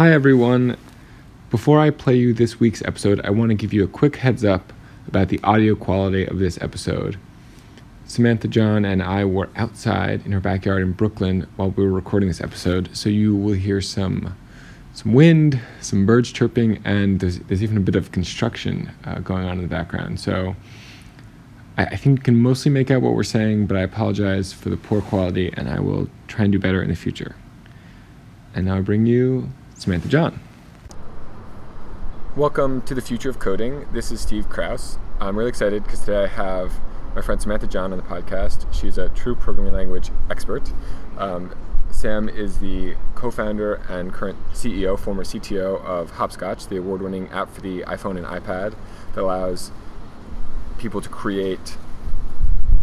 Hi, everyone. Before I play you this week's episode, I want to give you a quick heads up about the audio quality of this episode. Samantha John and I were outside in her backyard in Brooklyn while we were recording this episode, so you will hear some some wind, some birds chirping, and there's, there's even a bit of construction uh, going on in the background. So I, I think you can mostly make out what we're saying, but I apologize for the poor quality, and I will try and do better in the future. And now I bring you Samantha John. Welcome to the future of coding. This is Steve Krouse. I'm really excited because today I have my friend Samantha John on the podcast. She's a true programming language expert. Um, Sam is the co founder and current CEO, former CTO of Hopscotch, the award winning app for the iPhone and iPad that allows people to create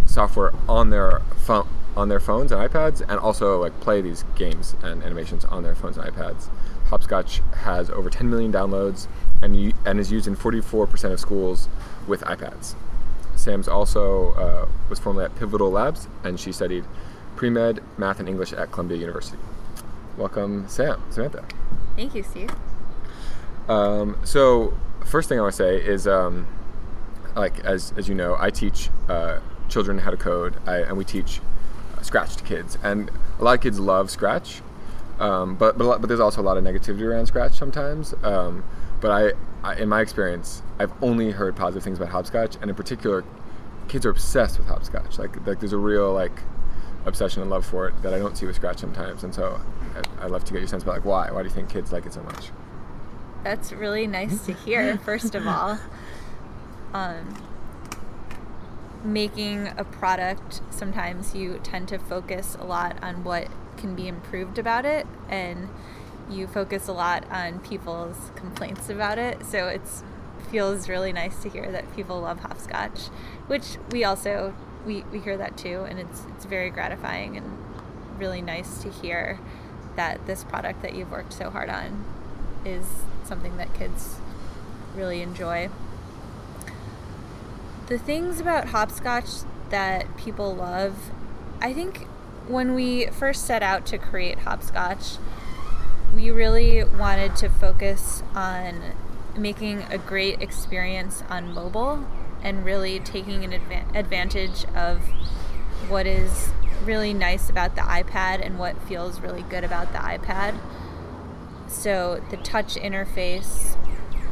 software on their phone on their phones and iPads and also like play these games and animations on their phones and iPads. Hopscotch has over 10 million downloads and, and is used in 44% of schools with iPads. Sam's also uh, was formerly at Pivotal Labs and she studied pre-med, math, and English at Columbia University. Welcome, Sam, Samantha. Thank you, Steve. Um, so, first thing I want to say is, um, like as as you know, I teach uh, children how to code, I, and we teach uh, Scratch to kids, and a lot of kids love Scratch, um, but but, but there's also a lot of negativity around Scratch sometimes. Um, but I, I, in my experience, I've only heard positive things about hopscotch, and in particular, kids are obsessed with hopscotch. Like like there's a real like obsession and love for it that I don't see with Scratch sometimes. And so I, would love to get your sense about like why. Why do you think kids like it so much? That's really nice to hear. First of all, um, making a product sometimes you tend to focus a lot on what can be improved about it and you focus a lot on people's complaints about it so it feels really nice to hear that people love hopscotch which we also we, we hear that too, and it's it's very gratifying and really nice to hear that this product that you've worked so hard on is something that kids really enjoy. The things about hopscotch that people love, I think when we first set out to create hopscotch, we really wanted to focus on making a great experience on mobile and really taking an adva- advantage of what is really nice about the iPad and what feels really good about the iPad. So the touch interface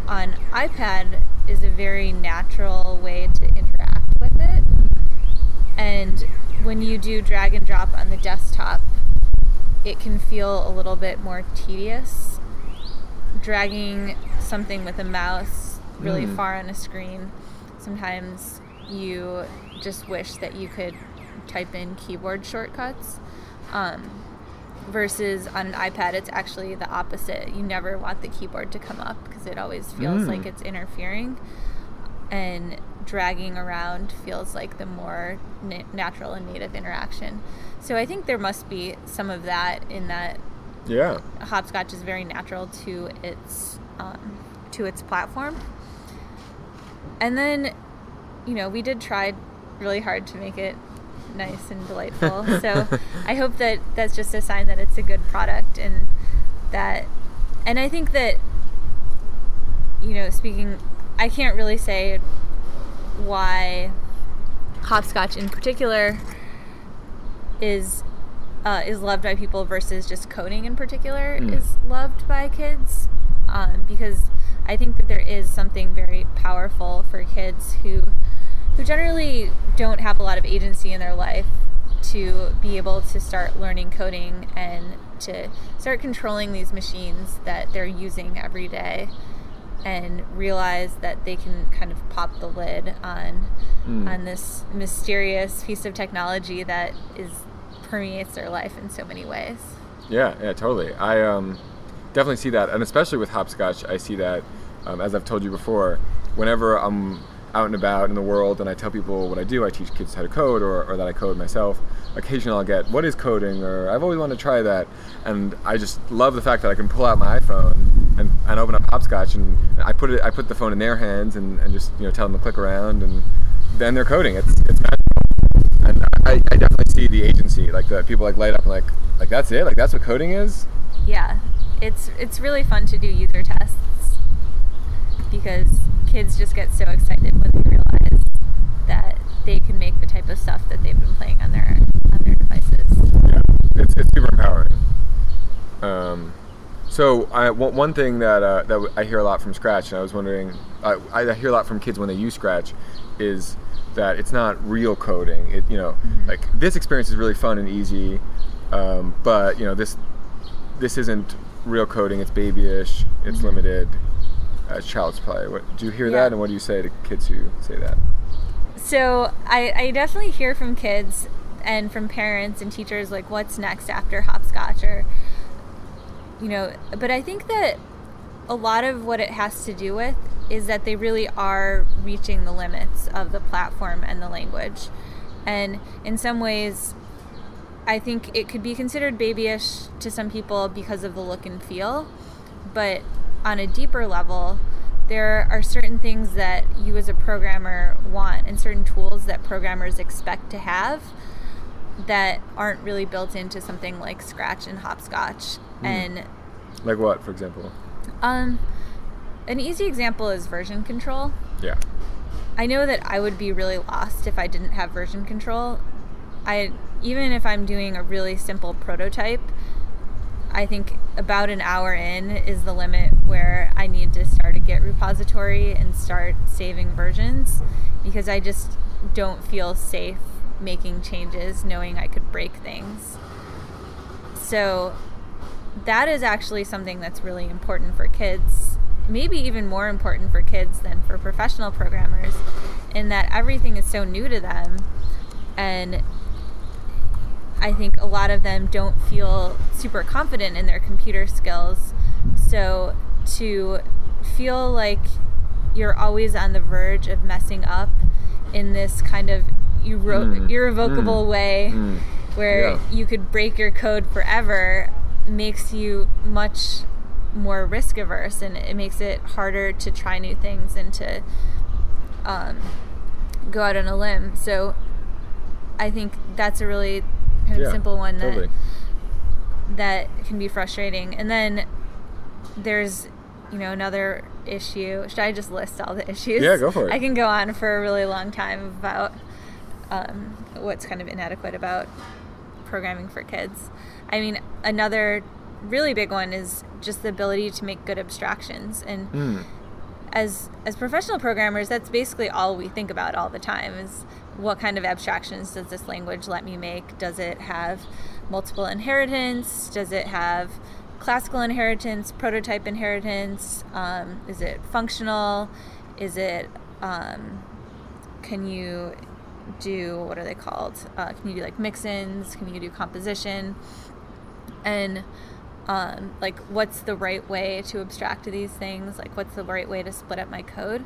on iPad is a very natural way to. And when you do drag and drop on the desktop, it can feel a little bit more tedious. Dragging something with a mouse really mm. far on a screen sometimes you just wish that you could type in keyboard shortcuts. Um, versus on an iPad, it's actually the opposite. You never want the keyboard to come up because it always feels mm. like it's interfering. And dragging around feels like the more na- natural and native interaction. So I think there must be some of that in that. Yeah. Hopscotch is very natural to its um, to its platform and then, you know, we did try really hard to make it nice and delightful. so I hope that that's just a sign that it's a good product and that, and I think that, you know, speaking, I can't really say why hopscotch in particular is uh, is loved by people versus just coding in particular mm. is loved by kids um, because I think that there is something very powerful for kids who who generally don't have a lot of agency in their life to be able to start learning coding and to start controlling these machines that they're using every day and realize that they can kind of pop the lid on mm. on this mysterious piece of technology that is permeates their life in so many ways. Yeah, yeah, totally. I um definitely see that, and especially with hopscotch, I see that. Um, as I've told you before, whenever I'm out and about in the world and I tell people what I do, I teach kids how to code or, or that I code myself. Occasionally I'll get, what is coding? Or I've always wanted to try that. And I just love the fact that I can pull out my iPhone and, and open up Hopscotch and I put it, I put the phone in their hands and, and just, you know, tell them to click around and then they're coding. It's, it's magical. And I, I definitely see the agency, like the people like light up and like, like that's it? Like that's what coding is? Yeah it's it's really fun to do user tests because kids just get so excited when they realize that they can make the type of stuff that they've been playing on their on their devices. Yeah, it's, it's super empowering. Um, so I, one thing that uh, that I hear a lot from Scratch, and I was wondering, I, I hear a lot from kids when they use Scratch, is that it's not real coding. It you know, like this experience is really fun and easy, um, but you know this this isn't real coding. It's babyish. It's limited. Uh, child's play. What do you hear Yeah. that, and what do you say to kids who say that? So I, I definitely hear from kids and from parents and teachers like what's next after hopscotch or you know but I think that a lot of what it has to do with is that they really are reaching the limits of the platform and the language. And in some ways I think it could be considered babyish to some people because of the look and feel, but on a deeper level, there are certain things that you as a programmer want and certain tools that programmers expect to have that aren't really built into something like Scratch and Hopscotch. And Like what, for example? um, an easy example is version control. Yeah. I know that I would be really lost if I didn't have version control. I even if I'm doing a really simple prototype, I think about an hour in is the limit where I need to start a Git repository and start saving versions because I just don't feel safe making changes knowing I could break things. So that is actually something that's really important for kids, maybe even more important for kids than for professional programmers, in that everything is so new to them. And I think a lot of them don't feel super confident in their computer skills. So to feel like you're always on the verge of messing up in this kind of irre- Mm, irrevocable mm, way mm. where Yeah. you could break your code forever makes you much more risk averse and it makes it harder to try new things and to um, go out on a limb. So I think that's a really kind of Yeah, simple one that totally. that can be frustrating. And then there's, you know, another issue. Should I just list all the issues? Yeah, go for it. I can go on for a really long time about um, what's kind of inadequate about programming for kids. I mean, another really big one is just the ability to make good abstractions and Mm. as as professional programmers that's basically all we think about all the time is what kind of abstractions does this language let me make? Does it have multiple inheritance? Does it have classical inheritance prototype inheritance? Um, is it functional? Is it um, can you do what are they called? Uh, can you do like mix-ins? Can you do composition? And um, like what's the right way to abstract these things? Like what's the right way to split up my code?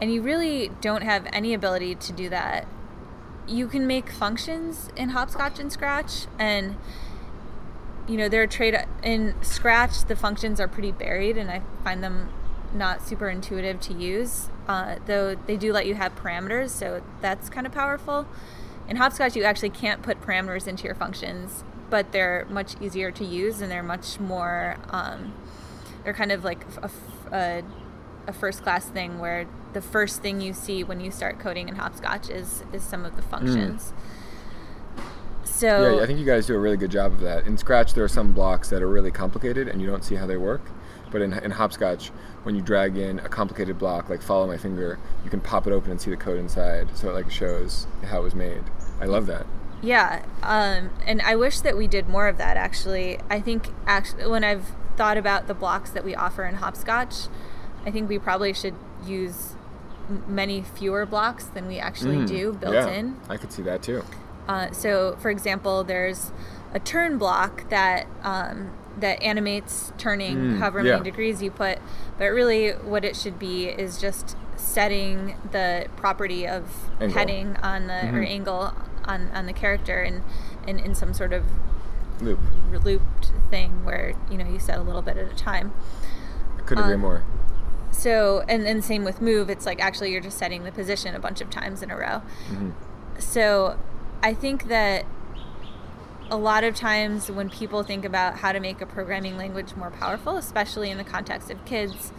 And you really don't have any ability to do that you can make functions in hopscotch and scratch and you know there are a trade in scratch the functions are pretty buried and i find them not super intuitive to use. Uh, though they do let you have parameters so that's kind of powerful. In hopscotch you actually can't put parameters into your functions but they're much easier to use and they're much more um, they're kind of like a, a, a first class thing where the first thing you see when you start coding in hopscotch is is some of the functions so Yeah, I think you guys do a really good job of that. In Scratch, there are some blocks that are really complicated and you don't see how they work. But in, in Hopscotch, when you drag in a complicated block, like follow my finger, you can pop it open and see the code inside. So it like shows how it was made. I love that. Yeah, um, and I wish that we did more of that. Actually, I think actually when I've thought about the blocks that we offer in Hopscotch, I think we probably should use many fewer blocks than we actually Mm, do built yeah, in. I could see that too. Uh, so, for example, there's a turn block that um, that animates turning Mm, however yeah. many degrees you put, but really what it should be is just setting the property of Angle. heading on the or Mhm. angle on, on the character and, and in some sort of Loop. looped thing where you know you set a little bit at a time. I couldn't agree Um, more. So and then same with move, it's like actually you're just setting the position a bunch of times in a row. hmm So I think that a lot of times when people think about how to make a programming language more powerful, especially in the context of kids,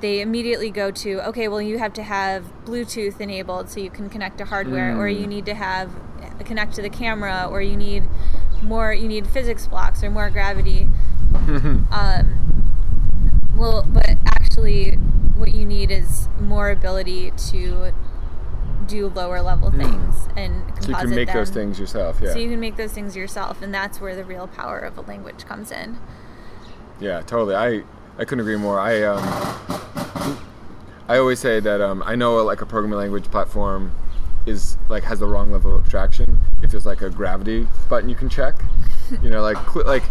they immediately go to okay, well, you have to have Bluetooth enabled so you can connect to hardware, mm. or you need to have connect to the camera, or you need more, you need physics blocks or more gravity. um, well, but actually, what you need is more ability to do lower level hmm. things mm. and so you can make them. those things yourself yeah so you can make those things yourself and that's where the real power of a language comes in yeah totally i i couldn't agree more i um i always say that um i know like a programming language platform is like has the wrong level of abstraction if there's like a gravity button you can check you know like like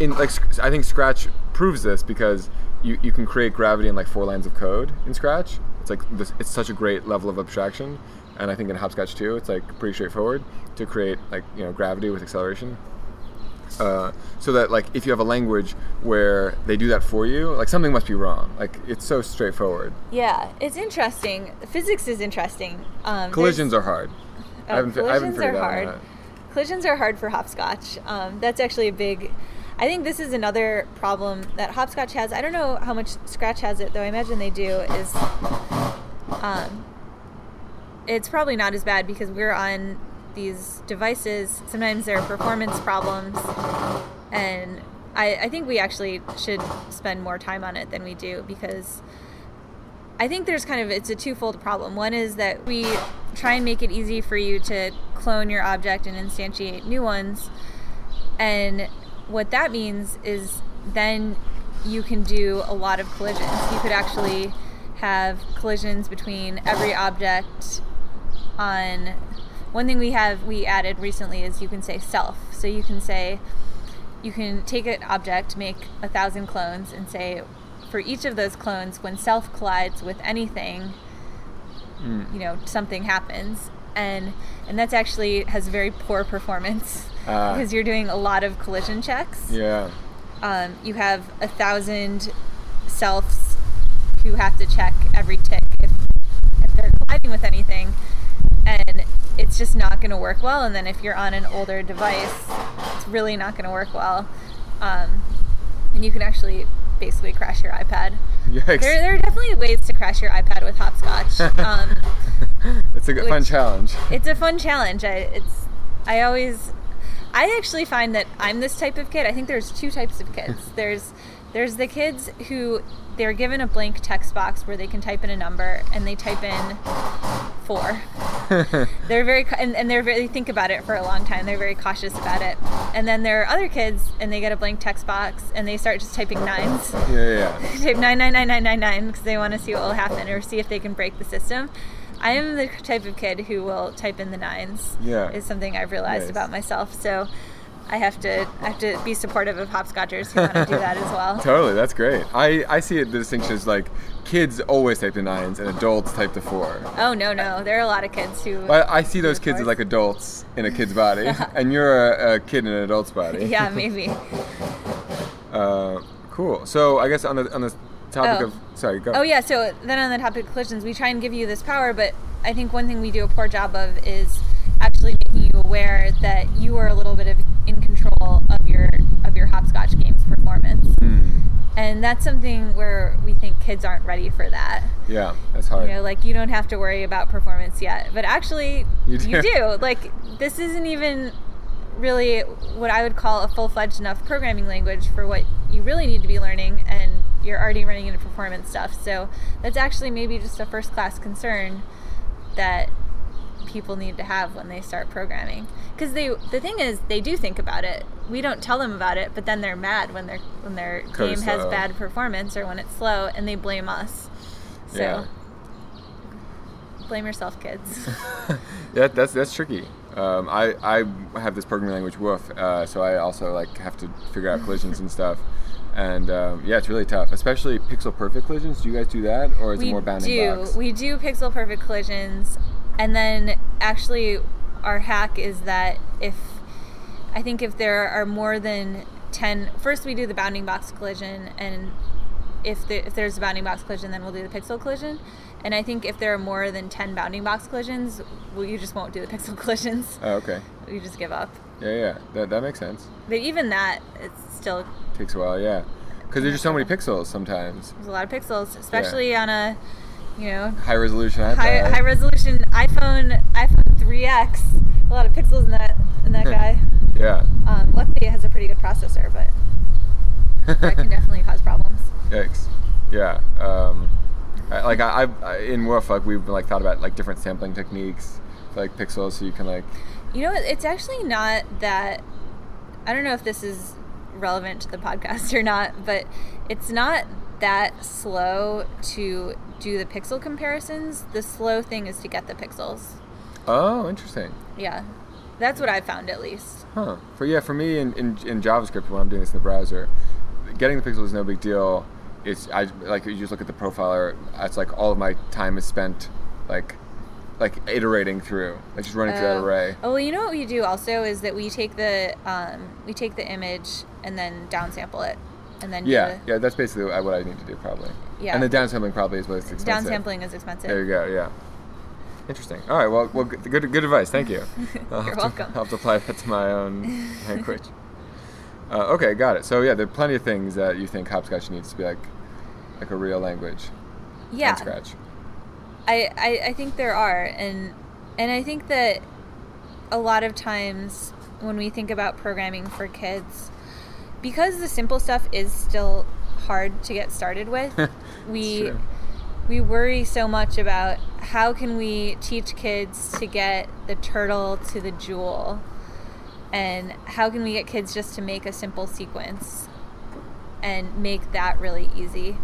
in like i think scratch proves this because you, you can create gravity in like four lines of code in scratch it's like this, it's such a great level of abstraction, and I think in Hopscotch too, it's like pretty straightforward to create like you know gravity with acceleration. Uh, so that like if you have a language where they do that for you, like something must be wrong. Like it's so straightforward. Yeah, it's interesting. Physics is interesting. Um, collisions are hard. I haven't, collisions are hard. Collisions are hard for hopscotch. Um, that's actually a big I think this is another problem that Hopscotch has. I don't know how much Scratch has it, though I imagine they do. Is um, it's probably not as bad because we're on these devices. Sometimes there are performance problems, and I, I think we actually should spend more time on it than we do because I think there's kind of it's a twofold problem. One is that we try and make it easy for you to clone your object and instantiate new ones, and what that means is then you can do a lot of collisions. You could actually have collisions between every object on one thing we have we added recently is you can say self. So you can say you can take an object, make a thousand clones, and say for each of those clones, when self collides with anything, mm. you know, something happens. And and that's actually has very poor performance uh, because you're doing a lot of collision checks. Yeah. Um, you have a thousand selves who have to check every tick if, if they're colliding with anything, and it's just not going to work well. And then if you're on an older device, it's really not going to work well. Um, and you can actually basically crash your iPad. Yikes. There, there are definitely ways to crash your iPad with hopscotch. Um, it's a good, fun challenge. It's a fun challenge. I, it's I always I actually find that I'm this type of kid. I think there's two types of kids. there's there's the kids who they're given a blank text box where they can type in a number and they type in four. they're very and, and they're very they think about it for a long time. They're very cautious about it. And then there are other kids and they get a blank text box and they start just typing nines. Yeah, yeah. type nine nine nine nine nine nine because they want to see what will happen or see if they can break the system. I am the type of kid who will type in the nines. Yeah, is something I've realized nice. about myself. So I have to I have to be supportive of hopscotchers who want to do that as well. totally, that's great. I I see it, the distinction is like kids always type the nines and adults type the four. Oh no no, there are a lot of kids who. Well, I see those kids as like adults in a kid's body, and you're a, a, kid in an adult's body. yeah, maybe. uh, cool. So I guess on the on the topic oh. of sorry, go. Oh yeah, so then on the topic of collisions, we try and give you this power, but I think one thing we do a poor job of is actually making you aware that you are a little bit of in control of your of your hopscotch game's performance. Mm. And that's something where we think kids aren't ready for that. Yeah, that's hard. You know, like you don't have to worry about performance yet, but actually you do. You do. Like this isn't even really what I would call a full-fledged enough programming language for what you really need to be learning and you're already running into performance stuff. So that's actually maybe just a first class concern that people need to have when they start programming. Because they the thing is they do think about it. We don't tell them about it but then they're mad when their when their game has bad performance or when it's slow and they blame us. So yeah. blame yourself kids. Yeah that's that's tricky um, I, I have this programming language woof uh, so I also like have to figure out collisions and stuff and um, yeah, it's really tough, especially pixel perfect collisions. Do you guys do that, or is we it more bounding do. box? We do pixel perfect collisions, and then actually, our hack is that if I think if there are more than ten, first we do the bounding box collision, and if the, if there's a bounding box collision, then we'll do the pixel collision. And I think if there are more than ten bounding box collisions, well, you just won't do the pixel collisions. Oh, okay. You just give up. Yeah, yeah. That, that makes sense. But even that, it's still Takes a while, yeah. Because there's just so many pixels sometimes. there's a lot of pixels, especially on a you know High resolution iPad. high high resolution iPhone iPhone 3x. A lot of pixels in that in that guy. yeah. Um, luckily, it has a pretty good processor, but that can definitely cause problems. Yikes. Yeah. Um, like I, I've I, in like we've like thought about like different sampling techniques for like pixels, so you can like. You know, it's actually not that. I don't know if this is relevant to the podcast or not, but it's not that slow to do the pixel comparisons. The slow thing is to get the pixels. Oh, interesting. Yeah, that's what I found at least. Huh. For yeah, for me in, in, in JavaScript when I'm doing this in the browser, getting the pixels is no big deal. It's I like you just look at the profiler. It's like all of my time is spent like like iterating through, like just running through that Oh. array. Oh, well, you know what we do also is that we take the um, we take the image and then downsample it, and then Yeah, yeah, that's basically what I need to do probably. Yeah. And the downsampling probably is what's expensive. downsampling is expensive. There you go. Yeah. Interesting. All right. Well, well, good, good, advice. Thank you. I'll You're welcome. To, I'll have to apply that to my own language. Uh, okay, got it. So yeah, there are plenty of things that you think hopscotch needs to be like, like a real language. yeah, From scratch. I, I I think there are, and and I think that a lot of times when we think about programming for kids, because the simple stuff is still hard to get started with, we we worry so much about how can we teach kids to get the turtle to the jewel and how can we get kids just to make a simple sequence and make that really easy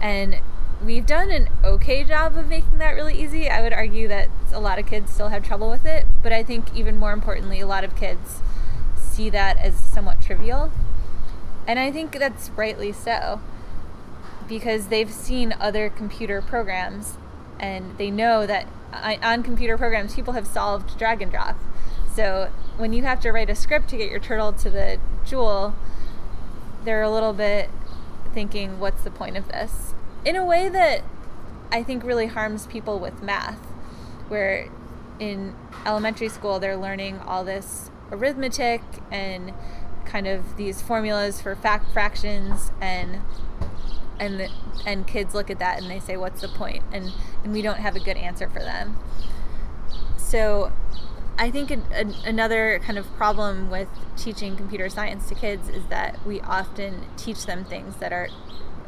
and we've done an okay job of making that really easy. I would argue that a lot of kids still have trouble with it but i think even more importantly a lot of kids see that as somewhat trivial. And i think that's rightly so because they've seen other computer programs and they know that on computer programs people have solved drag and drop. So when you have to write a script to get your turtle to the jewel they're a little bit thinking what's the point of this in a way that i think really harms people with math where in elementary school they're learning all this arithmetic and kind of these formulas for fact fractions and and and kids look at that and they say what's the point? And and we don't have a good answer for them. So i think an, an, another kind of problem with teaching computer science to kids is that we often teach them things that are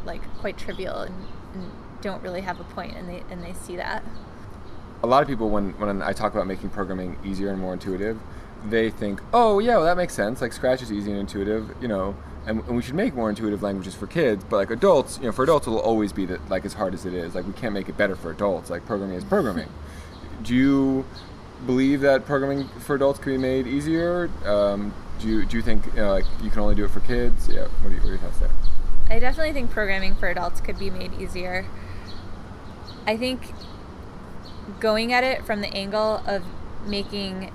like quite trivial and, and don't really have a point and they and they see that A lot of people, when when I talk about making programming easier and more intuitive, they think, oh yeah, well that makes sense. Like Scratch is easy and intuitive, you know, and, and we should make more intuitive languages for kids. But like adults, you know, for adults it'll always be that like as hard as it is. Like we can't make it better for adults. Like programming is programming. do you believe that programming for adults can be made easier? Um, do you do you think you know, like you can only do it for kids? Yeah. What do you what are your thoughts there? I definitely think programming for adults could be made easier. I think going at it from the angle of making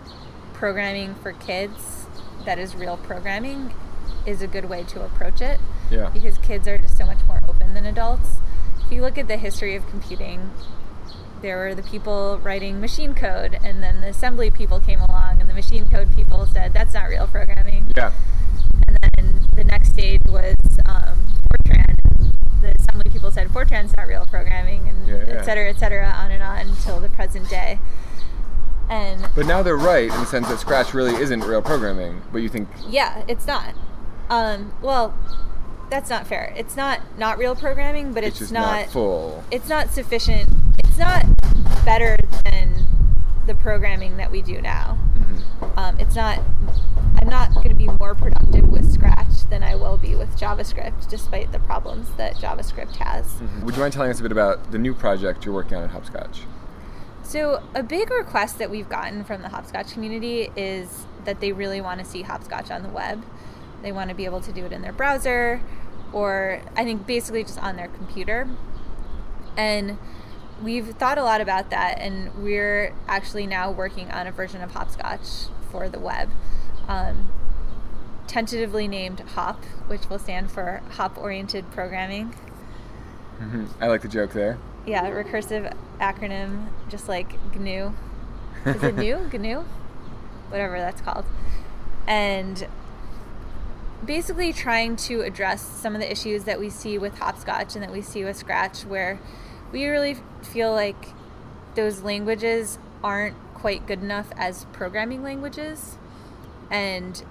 programming for kids that is real programming is a good way to approach it Yeah. because kids are just so much more open than adults. If you look at the history of computing, there were the people writing machine code, and then the assembly people came along, and the machine code people said, That's not real programming Yeah. and then the next stage was um, Fortran. And the assembly people said Fortran's not real programming, and Yeah, yeah. et cetera, et cetera, on and on until the present day. And But now they're right in the sense that Scratch really isn't real programming. But you think yeah, it's not. Um, well, that's not fair. It's not not real programming, but it's, it's, not. not full. it's not sufficient. It's not better than the programming that we do now. Mhm. Um, it's not. I'm not going to be more productive with Scratch than I will be with JavaScript, despite the problems that JavaScript has. Mhm. Would you mind telling us a bit about the new project you're working on at Hopscotch? So, a big request that we've gotten from the Hopscotch community is that they really want to see Hopscotch on the web. They want to be able to do it in their browser, or I think basically just on their computer. And we've thought a lot about that, and we're actually now working on a version of Hopscotch for the web. Um, tentatively named HOP, which will stand for Hop Oriented Programming. Mhm. I like the joke there. Yeah, recursive acronym, just like GNU. Is it new? GNU? Whatever that's called. And basically trying to address some of the issues that we see with hopscotch and that we see with scratch where we really feel like those languages aren't quite good enough as programming languages and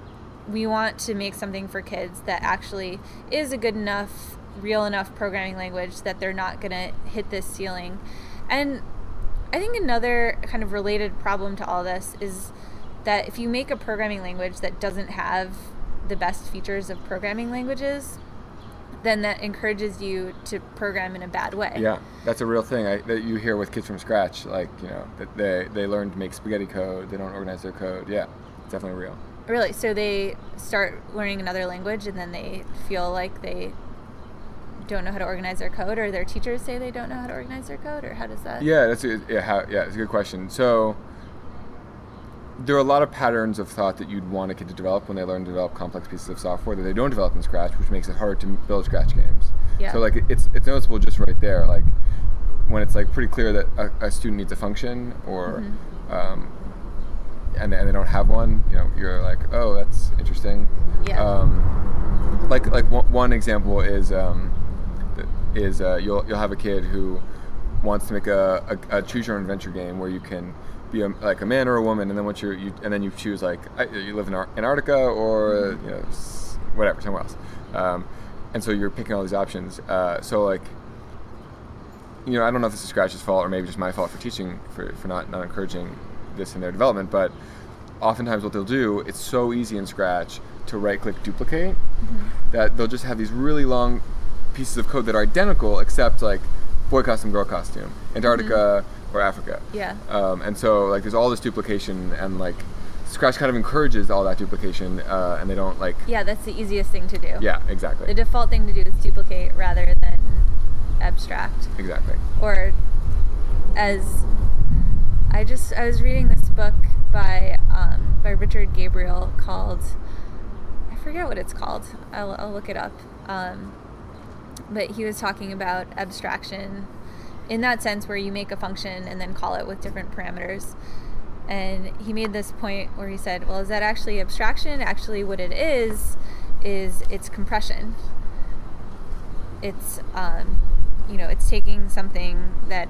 we want to make something for kids that actually is a good enough real enough programming language that they're not going to hit this ceiling and i think another kind of related problem to all this is that if you make a programming language that doesn't have the best features of programming languages, then that encourages you to program in a bad way. Yeah, that's a real thing I, that you hear with kids from scratch. Like you know, that they they learn to make spaghetti code. They don't organize their code. Yeah, definitely real. Really? So they start learning another language, and then they feel like they don't know how to organize their code, or their teachers say they don't know how to organize their code, or how does that? Yeah, that's a, yeah, how, yeah, it's a good question. So there are a lot of patterns of thought that you'd want a kid to develop when they learn to develop complex pieces of software that they don't develop in Scratch, which makes it hard to build Scratch games. Yeah. So like it's it's noticeable just right there, like when it's like pretty clear that a, a student needs a function or. Mm-hmm. Um, and, and they don't have one, you know, you're like, oh, that's interesting. Yeah. Um, like like one, one example is um, is uh, you'll you'll have a kid who wants to make a, a, a choose your own adventure game where you can be a, like a man or a woman, and then once you're you and then you choose like you live in Ar- Antarctica or you know whatever somewhere else, um, and so you're picking all these options. Uh, so like you know I don't know if this is Scratch's fault or maybe just my fault for teaching for, for not not encouraging this in their development, but oftentimes what they'll do it's so easy in Scratch to right click duplicate that they'll just have these really long pieces of code that are identical except like boy costume girl costume Antarctica or Africa. Yeah. Um, and so like there's all this duplication and like Scratch kind of encourages all that duplication uh, and they don't like Yeah, that's the easiest thing to do. yeah exactly The default thing to do is duplicate rather than abstract. exactly or as I just I was reading this book by um, by Richard Gabriel called I forget what it's called. I'll, I'll look it up. Um, but he was talking about abstraction in that sense where you make a function and then call it with different parameters. And he made this point where he said, "Well, is that actually abstraction? Actually, what it is is it's compression. It's um, you know, it's taking something that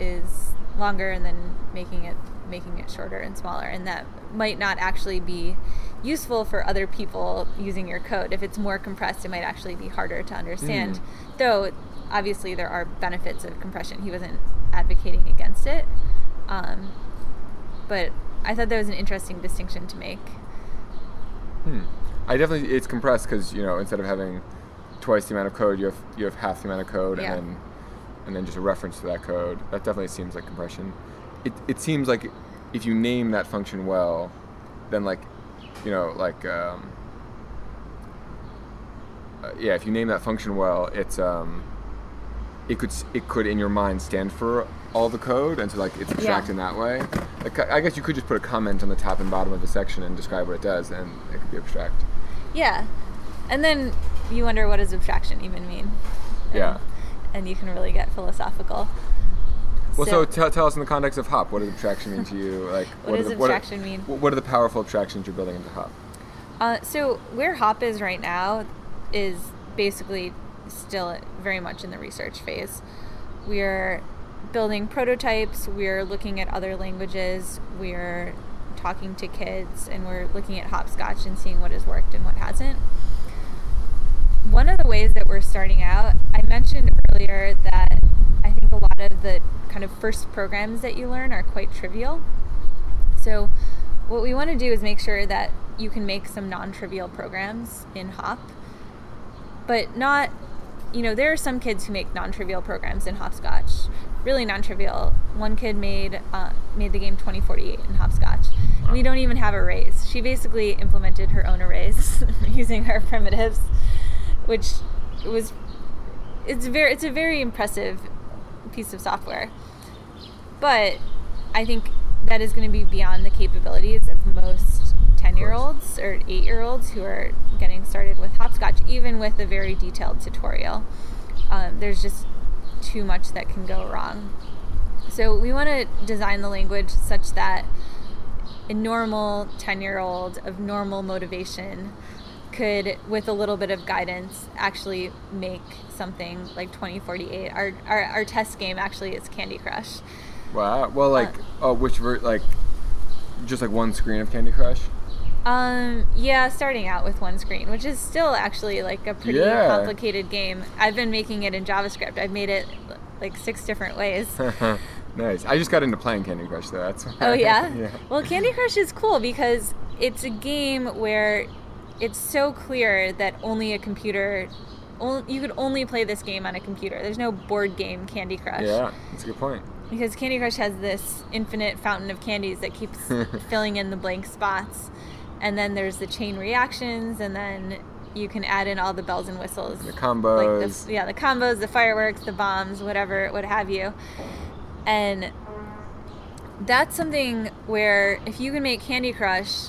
is longer and then making it making it shorter and smaller and that might not actually be useful for other people using your code. If it's more compressed it might actually be harder to understand. Though obviously there are benefits of compression. He wasn't advocating against it. Um, but i thought that was an interesting distinction to make. Hmm. I definitely it's compressed because you know instead of having twice the amount of code, you have you have half the amount of code, Yeah. and then and then just a reference to that code. That definitely seems like compression. It it seems like if you name that function well, then like you know like um, uh, yeah, if you name that function well, it's um, it could it could in your mind stand for all the code, and so like it's abstract Yeah. in that way. Like I I guess you could just put a comment on the top and bottom of the section and describe what it does, and it could be abstract. yeah and then you wonder what does abstraction even mean Yeah. And you can really get philosophical Well, so, tell, tell us in the context of Hop, what does abstraction mean to you? Like, What are does the, what are- mean? What are the powerful abstractions you're building into Hop? Uh, so where Hop is right now is basically still very much in the research phase. We're building prototypes. We're looking at other languages. We're talking to kids, and we're looking at hopscotch and seeing what has worked and what hasn't. One of the ways that we're starting out, I mentioned earlier that I think a lot of the kind of first programs that you learn are quite trivial. So, what we want to do is make sure that you can make some non trivial programs in Hop, but not, you know, there are some kids who make non trivial programs in Hopscotch. Really non trivial. One kid made uh, made the game 2048 in Hopscotch. We don't even have arrays. She basically implemented her own arrays using her primitives, which was it's very it's a very impressive piece of software. But I think that is going to be beyond the capabilities of most 10 year olds or 8 year olds who are getting started with hopscotch, even with a very detailed tutorial. Um, there's just too much that can go wrong. So we want to design the language such that a normal 10 year old of normal motivation could, with a little bit of guidance, actually make something like 2048. Our, our, our test game actually is Candy Crush. Wow. Well, like, uh, oh, which ver- like, just like one screen of Candy Crush. Um, yeah, starting out with one screen, which is still actually like a pretty Yeah. complicated game. I've been making it in JavaScript. I've made it like six different ways. nice. I just got into playing Candy Crush though. That's. Oh yeah? yeah. Well, Candy Crush is cool because it's a game where it's so clear that only a computer you could only play this game on a computer. There's no board game Candy Crush. Yeah, that's a good point. Because Candy Crush has this infinite fountain of candies that keeps filling in the blank spots. And then there's the chain reactions and then you can add in all the bells and whistles. The Like combos. the, yeah, the combos, the fireworks, the bombs, whatever, what have you. And that's something where if you can make Candy Crush,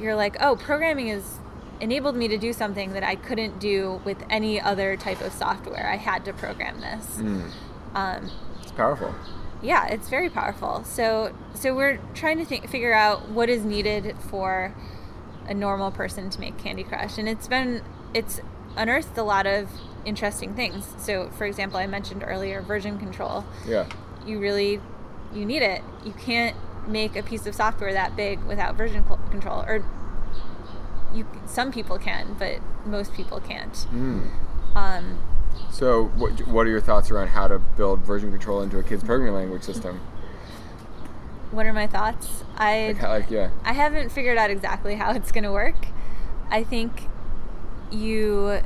you're like, oh, programming has enabled me to do something that I couldn't do with any other type of software. I had to program this. Mm, Um, it's powerful. yeah, it's very powerful. So so we're trying to think, figure out what is needed for a normal person to make Candy Crush, and it's been it's unearthed a lot of interesting things. So, for example, I mentioned earlier version control. Yeah. You really you need it. You can't make a piece of software that big without version control, or you some people can, but most people can't. Mm. Um, So, what, what are your thoughts around how to build version control into a kid's programming language system? what are my thoughts? I Like, like yeah. I haven't figured out exactly how it's going to work. I think you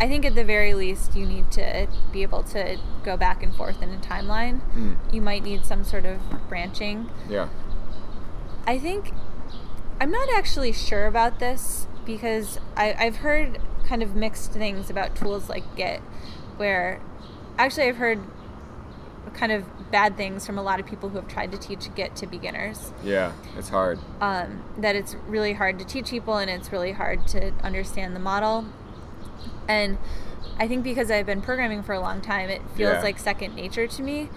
I think at the very least you need to be able to go back and forth in a timeline. Mm. You might need some sort of branching. Yeah. I think I'm not actually sure about this because I, I've heard kind of mixed things about tools like Git, where actually I've heard kind of bad things from a lot of people who have tried to teach Git to beginners. Yeah. It's hard. um, that it's really hard to teach people and it's really hard to understand the model. And I think because I've been programming for a long time, it feels Yeah. like second nature to me.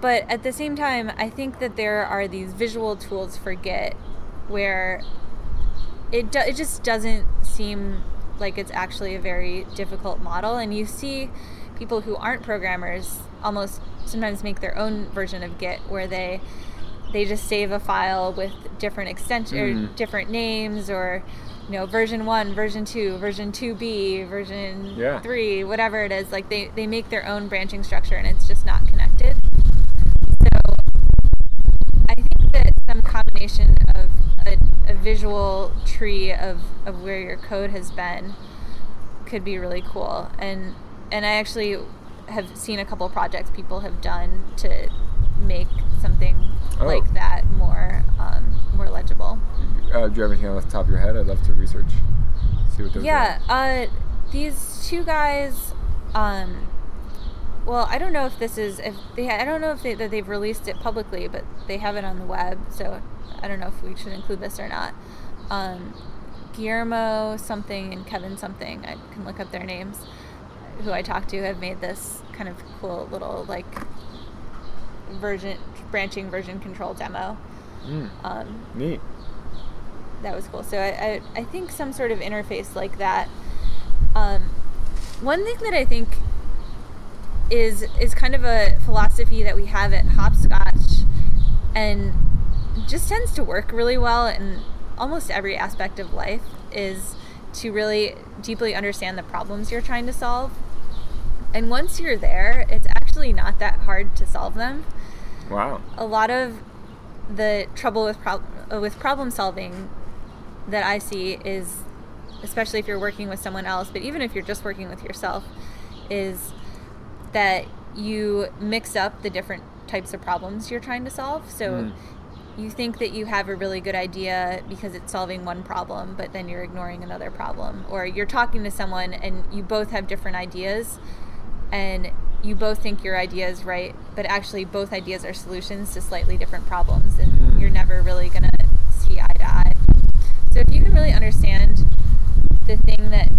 But at the same time, I think that there are these visual tools for Git where it, do- it just doesn't seem like it's actually a very difficult model. And you see people who aren't programmers almost sometimes make their own version of Git where they they just save a file with different extension or Mm. different names or you know version 1 version 2 version 2b version Yeah. 3 whatever it is like they they make their own branching structure and it's just not connected so i think that some combination of a, a visual tree of, of where your code has been could be really cool and and i actually have seen a couple projects people have done to make something Oh. like that more um, Uh, do you have anything off the top of your head? I'd love to research. See what those yeah are. uh, these two guys um, well i don't know if this is if they i don't know if they, that they've released it publicly but they have it on the web so i don't know if we should include this or not um, guillermo something and kevin something i can look up their names who i talked to have made this kind of cool little like version branching version control demo Mm, um, neat. That was cool. So I, I, I think some sort of interface like that. Um, one thing that I think is is kind of a philosophy that we have at Hopscotch, and just tends to work really well in almost every aspect of life, is to really deeply understand the problems you're trying to solve. And once you're there, it's actually not that hard to solve them Wow. a lot of the trouble with prob- with problem solving that I see is, especially if you're working with someone else, but even if you're just working with yourself, is that you mix up the different types of problems you're trying to solve. So Mm. you think that you have a really good idea because it's solving one problem, but then you're ignoring another problem, or you're talking to someone and you both have different ideas, and you both think your idea is right, but actually both ideas are solutions to slightly different problems, and Mm. you're never really gonna see eye to eye. So if you can really understand the thing that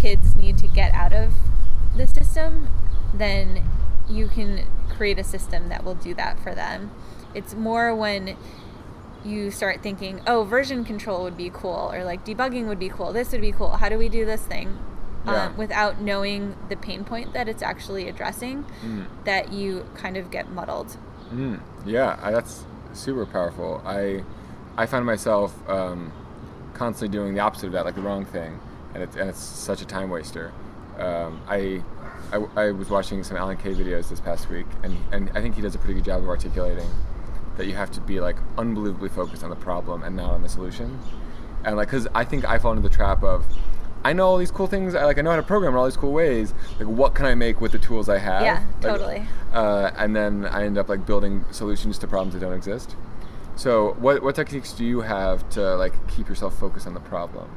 kids need to get out of the system, then you can create a system that will do that for them. It's more when you start thinking, oh, version control would be cool, or like debugging would be cool, this would be cool. How do we do this thing? Yeah. Um, without knowing the pain point that it's actually addressing, Mm. that you kind of get muddled. Mm, yeah, I, that's super powerful. I I find myself um, constantly doing the opposite of that, like the wrong thing, and it's and it's such a time waster. Um, I, I I was watching some Alan Kay videos this past week, and and I think he does a pretty good job of articulating that you have to be like unbelievably focused on the problem and not on the solution, and like because I think I fall into the trap of. I know all these cool things. I like. I know how to program in all these cool ways. Like, what can I make with the tools I have? Yeah, Like, totally. uh, and then I end up like building solutions to problems that don't exist. So, what what techniques do you have to like keep yourself focused on the problem?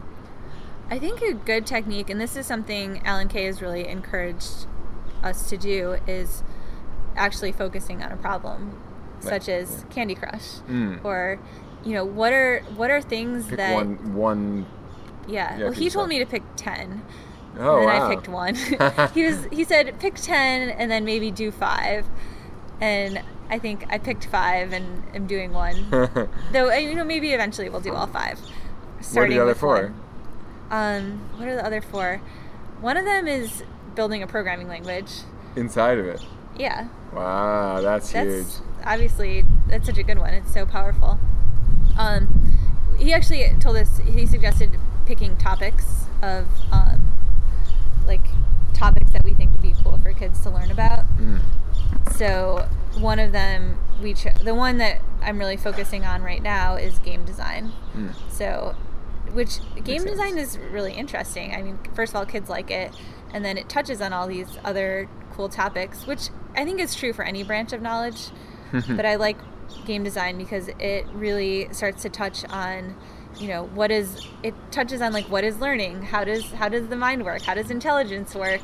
I think a good technique, and this is something Alan Kay has really encouraged us to do, is actually focusing on a problem, such as yeah. Candy Crush, Mm. or you know, what are what are things Pick that one one. yeah. Yeah, well, he told me to pick ten. Oh and then wow! I picked one. he was he said pick ten and then maybe do five, and I think I picked five and am doing one. Though you know maybe eventually we'll do all five. what are the other four? one. Um, what are the other four? One of them is building a programming language. Inside of it. Yeah, Wow, that's, that's huge. obviously that's such a good one. It's so powerful. Um, he actually told us he suggested picking topics of um, like topics that we think would be cool for kids to learn about. Mm. So one of them we cho- the one that I'm really focusing on right now is game design. Mm. So, which game design is really interesting. I mean, first of all, kids like it, and then it touches on all these other cool topics, which I think is true for any branch of knowledge. but I like game design because it really starts to touch on, you know, what is it touches on like what is learning, how does how does the mind work, how does intelligence work,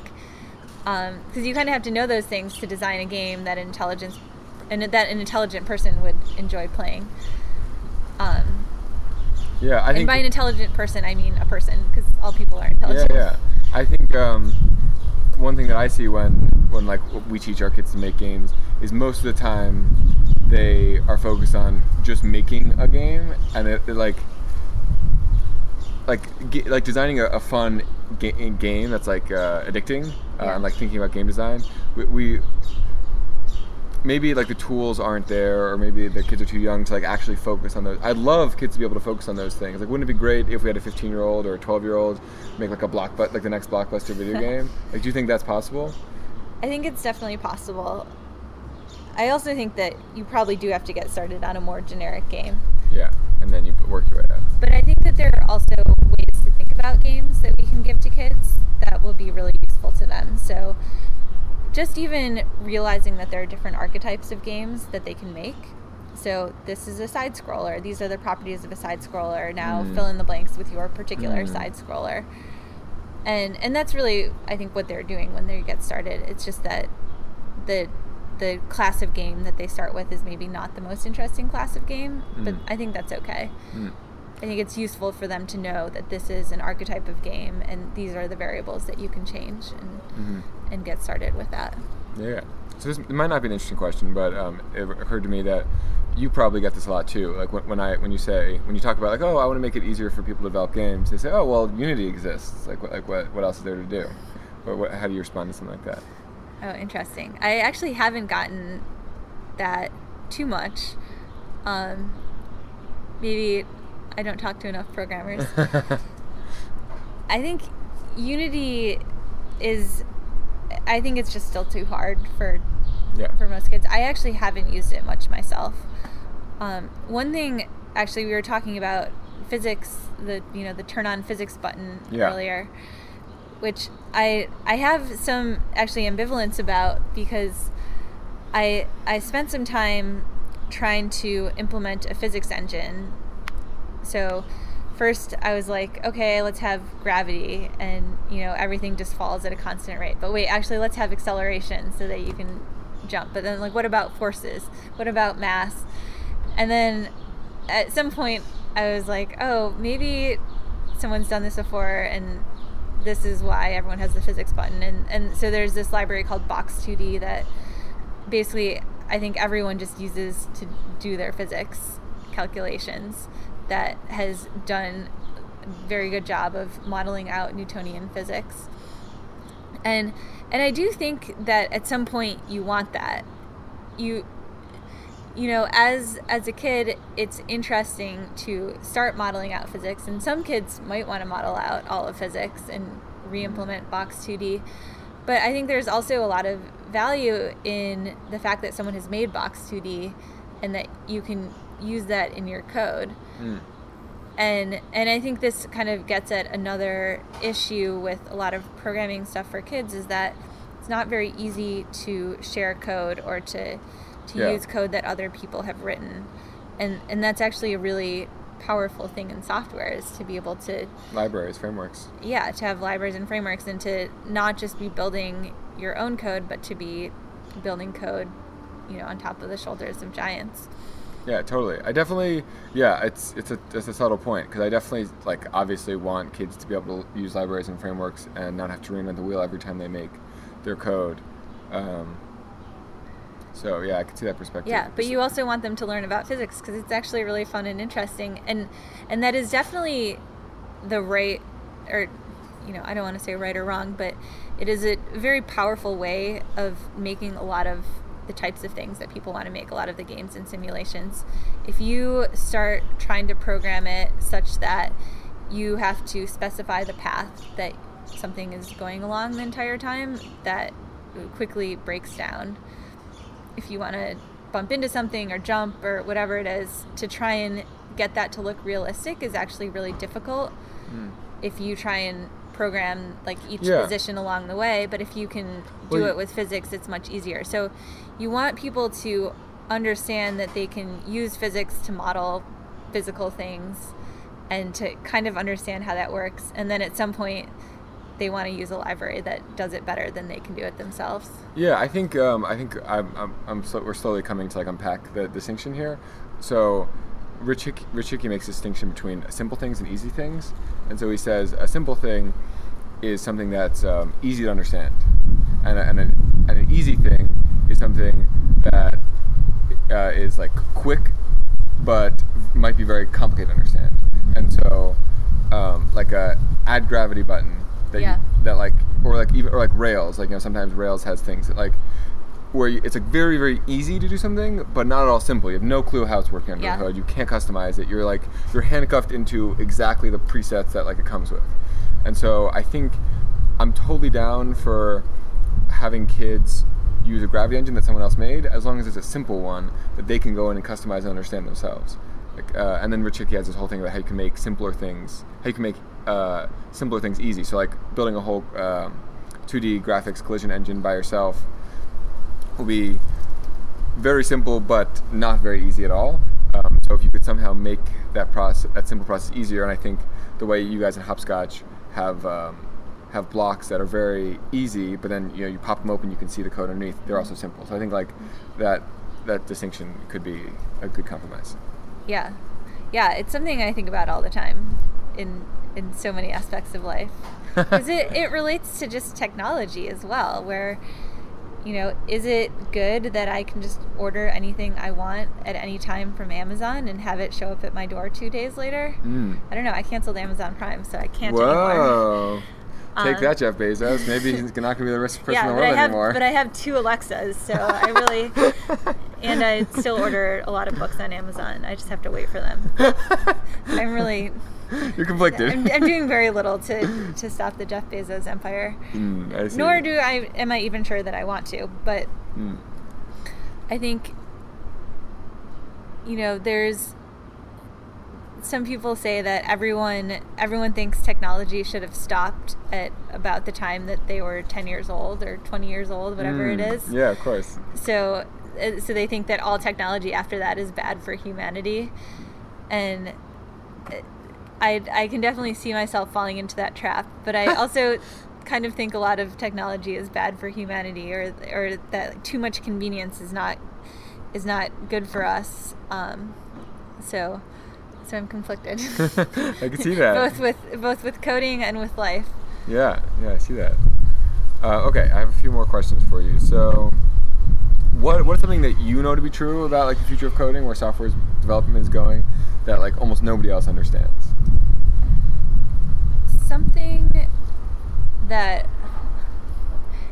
because you kind of have to know those things to design a game that intelligence and that an intelligent person would enjoy playing. Um, Yeah, I and think. by an intelligent person, I mean a person, because all people are yeah, intelligent. yeah. I think um, one thing that I see when when like we teach our kids to make games is most of the time they are focused on just making a game and it, it like like ge- like designing a, a fun ga- game that's like uh, addicting uh, and like thinking about game design. We, we maybe like the tools aren't there or maybe the kids are too young to like actually focus on those. I'd love kids to be able to focus on those things. Like wouldn't it be great if we had a 15 year old or a 12 year old make like a block but like the next blockbuster video game? Like do you think that's possible? I think it's definitely possible. I also think that you probably do have to get started on a more generic game. yeah and then you work your way up But I think that there are also ways to think about games that we can give to kids that will be really useful to them. So just even realizing that there are different archetypes of games that they can make. So this is a side scroller. These are the properties of a side scroller. Now Mm. fill in the blanks with your particular Mm. side scroller. And and that's really I think what they're doing when they get started. It's just that the the class of game that they start with is maybe not the most interesting class of game, but Mm. I think that's okay. Mm. I think it's useful for them to know that this is an archetype of game and these are the variables that you can change and Mhm. and get started with that. yeah so this might not be an interesting question but um, it occurred to me that you probably get this a lot too like when, when i when you say when you talk about like oh i want to make it easier for people to develop games they say oh well unity exists like what like what, what else is there to do or what, how do you respond to something like that Oh, interesting. I actually haven't gotten that too much. Um, maybe I don't talk to enough programmers. I think Unity is. I think it's just still too hard for yeah for most kids. I actually haven't used it much myself. Um, one thing, actually, we were talking about physics, the you know the turn on physics button Yeah. earlier, which I I have some actually ambivalence about because I I spent some time trying to implement a physics engine. So first I was like, okay, let's have gravity and you know everything just falls at a constant rate. But wait, actually let's have acceleration so that you can jump. But then like what about forces? What about mass? And then at some point I was like, oh, maybe someone's done this before and this is why everyone has the physics button. And, and so there's this library called Box2D that basically I think everyone just uses to do their physics calculations that has done a very good job of modeling out Newtonian physics. And and I do think that at some point you want that. You you know, as as a kid, it's interesting to start modeling out physics, and some kids might want to model out all of physics and re-implement Box 2D. But I think there's also a lot of value in the fact that someone has made Box 2D, and that you can use that in your code. Mm. And and I think this kind of gets at another issue with a lot of programming stuff for kids is that it's not very easy to share code or to to yeah. use code that other people have written. And and that's actually a really powerful thing in software is to be able to libraries, frameworks. Yeah, to have libraries and frameworks and to not just be building your own code, but to be building code, you know, on top of the shoulders of giants. Yeah, totally. I definitely, yeah, it's it's a it's a subtle point because I definitely like obviously want kids to be able to use libraries and frameworks and not have to reinvent the wheel every time they make their code. Um, so yeah, I can see that perspective. Yeah, but you also want them to learn about physics because it's actually really fun and interesting, and and that is definitely the right, or you know, I don't want to say right or wrong, but it is a very powerful way of making a lot of the types of things that people want to make, a lot of the games and simulations. If you start trying to program it such that you have to specify the path that something is going along the entire time, that quickly breaks down if you want to bump into something or jump or whatever it is, to try and get that to look realistic is actually really difficult. Mm. If you try and program like each yeah. position along the way, but if you can do well, it with physics, it's much easier. So you want people to understand that they can use physics to model physical things and to kind of understand how that works. And then at some point, they want to use a library that does it better than they can do it themselves. Yeah, I think um, I think I'm, I'm, I'm sl- we're slowly coming to like unpack the distinction here. So Rich Hickey, Rich Hickey makes a distinction between simple things and easy things, and so he says a simple thing is something that's um, easy to understand, and, a, and, a, and, an easy thing is something that uh, is like quick, but might be very complicated to understand. And so, um, like a add gravity button that yeah. you, that like or like even or like Rails. Like you know, sometimes Rails has things that like where you, it's like very very easy to do something, but not at all simple. You have no clue how it's working under yeah. the hood. You can't customize it. You're like you're handcuffed into exactly the presets that like it comes with. And so I think I'm totally down for having kids use a gravity engine that someone else made, as long as it's a simple one that they can go in and customize and understand themselves. Like, uh, and then Rich Hickey has this whole thing about how you can make simpler things, how you can make uh, simpler things easy. So like building a whole um, 2D graphics collision engine by yourself will be very simple, but not very easy at all. Um, so if you could somehow make that process, that simple process easier, and I think the way you guys in Hopscotch have um, have blocks that are very easy, but then you know you pop them open, you can see the code underneath. They're also simple. So I think like that that distinction could be a good compromise. Yeah, yeah, it's something I think about all the time in in so many aspects of life because it, it relates to just technology as well where you know is it good that i can just order anything i want at any time from amazon and have it show up at my door two days later mm. i don't know i canceled amazon prime so i can't Whoa. Take um, that, Jeff Bezos. Maybe he's not going to be the richest person yeah, in the world have, anymore. But I have two Alexas, so I really, and I still order a lot of books on Amazon. I just have to wait for them. I'm really You're conflicted. I'm, I'm, doing very little to, to stop the Jeff Bezos empire. Mm, Nor do I am I even sure that I want to. But mm. I think you know there's some people say that everyone everyone thinks technology should have stopped at about the time that they were 10 years old or 20 years old whatever mm, it is yeah of course so uh, so they think that all technology after that is bad for humanity and I, I can definitely see myself falling into that trap, but I also kind of think a lot of technology is bad for humanity, or or that too much convenience is not is not good for us. Um, so so I'm conflicted. I can see that both with both with coding and with life. Yeah, yeah, I see that. Uh, okay, I have a few more questions for you. So, what what's something that you know to be true about like the future of coding, where software development is going, that like almost nobody else understands? Something that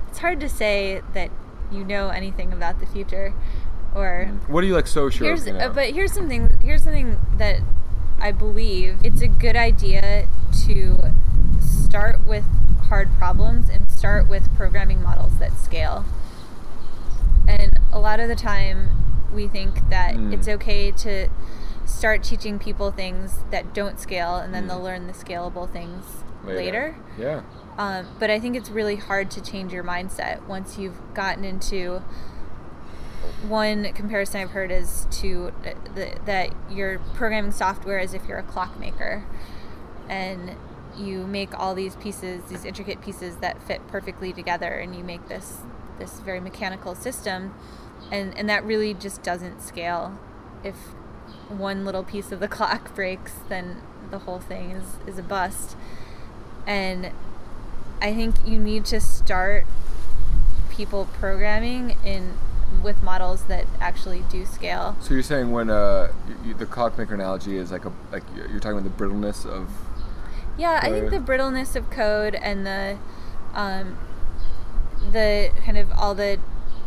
it's hard to say that you know anything about the future, or What are you like so sure? here's you know? but here's something here's something that I believe it's a good idea to start with hard problems and start with programming models that scale. And a lot of the time we think that Mm. it's okay to start teaching people things that don't scale and then Mm. they'll learn the scalable things later. Yeah. Um, but I think it's really hard to change your mindset once you've gotten into. One comparison I've heard is to the, that you're programming software as if you're a clockmaker, and you make all these pieces, these intricate pieces that fit perfectly together, and you make this this very mechanical system, and and that really just doesn't scale. If one little piece of the clock breaks, then the whole thing is is a bust. And I think you need to start people programming in with models that actually do scale. So you're saying when uh, you, the clockmaker analogy is like a like you're talking about the brittleness of Yeah, I think the brittleness of code and the um, the kind of all the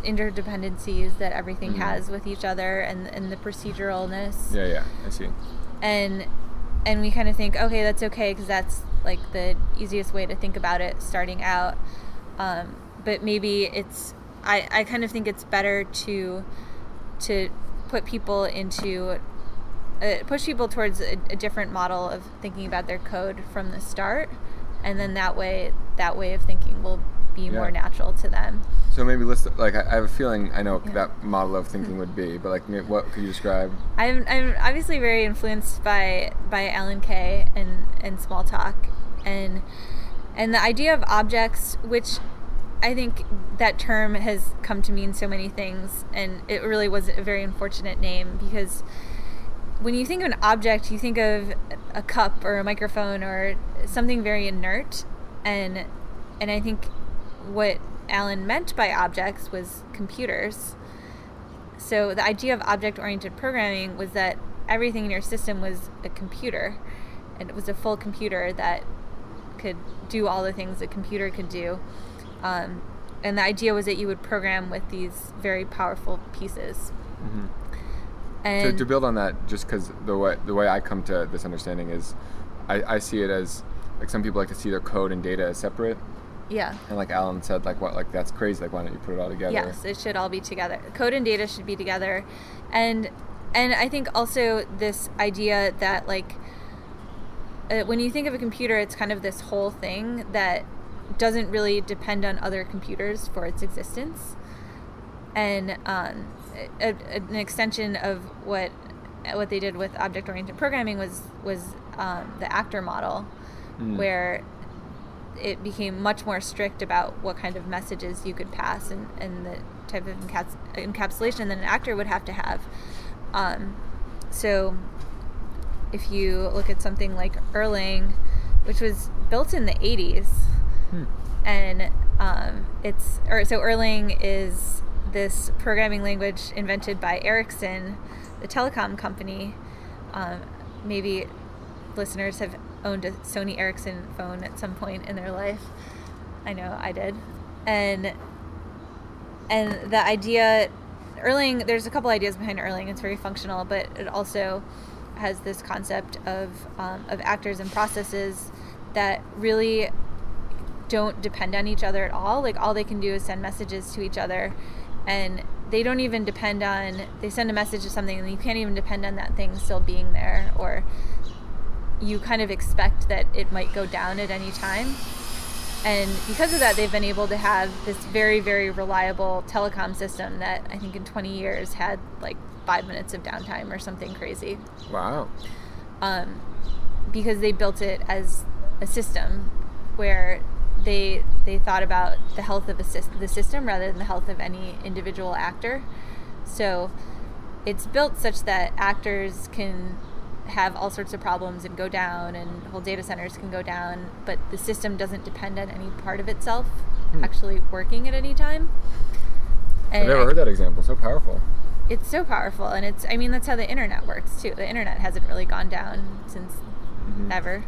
interdependencies that everything Mhm. has with each other and and the proceduralness yeah yeah I see and and we kind of think okay that's okay because that's like the easiest way to think about it starting out. Um, but maybe it's I, I kind of think it's better to to put people into uh, push people towards a, a different model of thinking about their code from the start. And then that way that way of thinking will be Yeah. more natural to them so maybe list like I, I have a feeling I know Yeah. that model of thinking would be but like what could you describe I'm, I'm obviously very influenced by by Alan Kay and and Smalltalk and and the idea of objects which I think that term has come to mean so many things and it really was a very unfortunate name because when you think of an object you think of a cup or a microphone or something very inert and and I think what Alan meant by objects was computers so the idea of object-oriented programming was that everything in your system was a computer, and it was a full computer that could do all the things a computer could do. Um, and the idea was that you would program with these very powerful pieces. hmm And to, to build on that just because the way the way I come to this understanding is I, I see it as like some people like to see their code and data as separate yeah, and like Alan said like what like that's crazy like why don't you put it all together yes, it should all be together. Code and data should be together, and and I think also this idea that like uh, when you think of a computer, it's kind of this whole thing that doesn't really depend on other computers for its existence, and um, a, a- an extension of what what they did with object-oriented programming was was um, the actor model, Mm. where it became much more strict about what kind of messages you could pass and, and the type of encaps- encapsulation that an actor would have to have. Um, so if you look at something like Erlang, which was built in the 80s, Hmm. and um, it's or so Erlang is this programming language invented by Ericsson, the telecom company. Um, maybe listeners have owned a Sony Ericsson phone at some point in their life. I know I did, and and the idea Erlang. There's a couple ideas behind Erlang. It's very functional, but it also has this concept of um, of actors and processes that really don't depend on each other at all. Like all they can do is send messages to each other, and they don't even depend on. They send a message to something, and you can't even depend on that thing still being there, or you kind of expect that it might go down at any time. And because of that, they've been able to have this very, very reliable telecom system that I think in 20 years had like five minutes of downtime or something crazy wow um, because they built it as a system where they they thought about the health of a the system rather than the health of any individual actor. So it's built such that actors can have all sorts of problems and go down, and whole data centers can go down, but the system doesn't depend on any part of itself Hmm. actually working at any time. I've never I- heard that example. So powerful. It's so powerful, and it's I mean that's how the internet works too. The internet hasn't really gone down since Mhm. ever.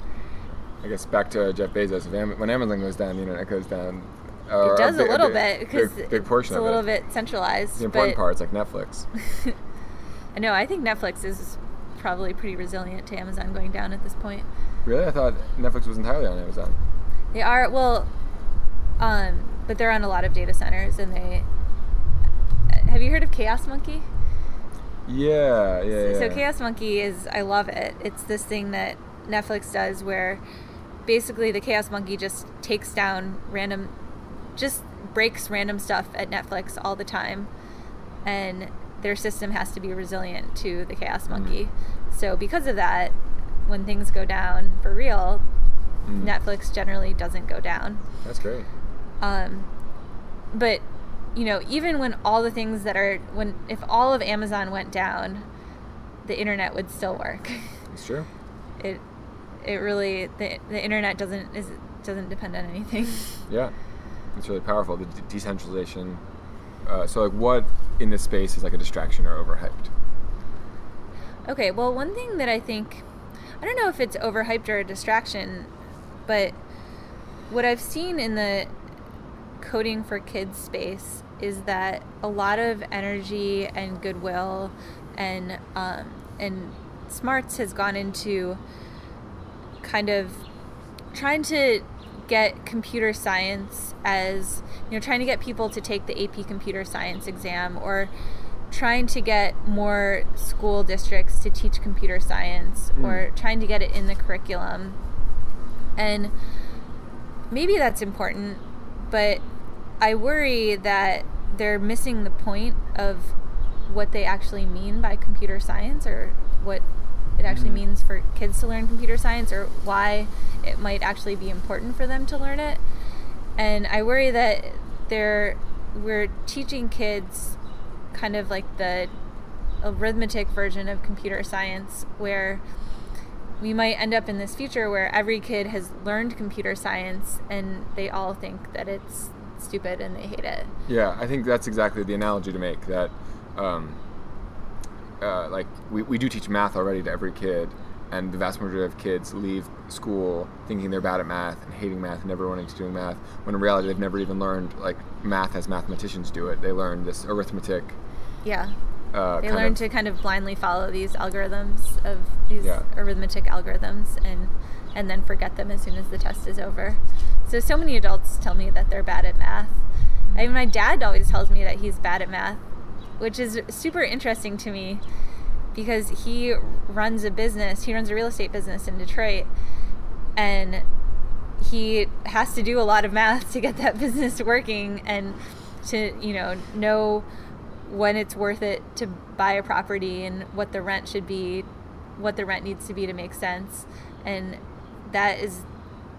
I guess back to Jeff Bezos. When Amazon goes down, the internet goes down. Or It does a big- little big- bit because big, big portion it's a little it. bit centralized. The important but parts, like Netflix. I know I think Netflix is probably pretty resilient to Amazon going down at this point. really, I thought Netflix was entirely on Amazon. They are well, um, but they're on a lot of data centers, and they. Have you heard of Chaos Monkey? Yeah, yeah, yeah. So Chaos Monkey is I love it. It's this thing that Netflix does where basically the Chaos Monkey just takes down random just breaks random stuff at Netflix all the time and their system has to be resilient to the Chaos Mm. Monkey. So because of that, when things go down for real, Mm. Netflix generally doesn't go down. That's great. Um, but you know, even when all the things that are when if all of Amazon went down, the internet would still work. It's true. It it really the the internet doesn't is doesn't depend on anything. Yeah, it's really powerful. The de- decentralization. Uh, so, like, what in this space is like a distraction or overhyped? Okay, well, one thing that I think, I don't know if it's overhyped or a distraction, but what I've seen in the coding for kids space is that a lot of energy and goodwill and um, and smarts has gone into kind of trying to get computer science as you know trying to get people to take the AP computer science exam or trying to get more school districts to teach computer science Mm. or trying to get it in the curriculum and maybe that's important but I worry that they're missing the point of what they actually mean by computer science or what it actually means for kids to learn computer science or why it might actually be important for them to learn it. And I worry that they're we're teaching kids kind of like the arithmetic version of computer science where we might end up in this future where every kid has learned computer science and they all think that it's stupid and they hate it. Yeah, I think that's exactly the analogy to make. That, um, uh, like, we, we do teach math already to every kid, and the vast majority of kids leave school thinking they're bad at math and hating math and never wanting to do math. When in reality, they've never even learned like math as mathematicians do it. They learn this arithmetic. Yeah. Uh, They learn of, to kind of blindly follow these algorithms of these Yeah. arithmetic algorithms and and then forget them as soon as the test is over. So so many adults tell me that they're bad at math. I mean, my dad always tells me that he's bad at math, which is super interesting to me because he runs a business. He runs a real estate business in Detroit, and he has to do a lot of math to get that business working and to you know know when it's worth it to buy a property and what the rent should be, what the rent needs to be to make sense, and that is,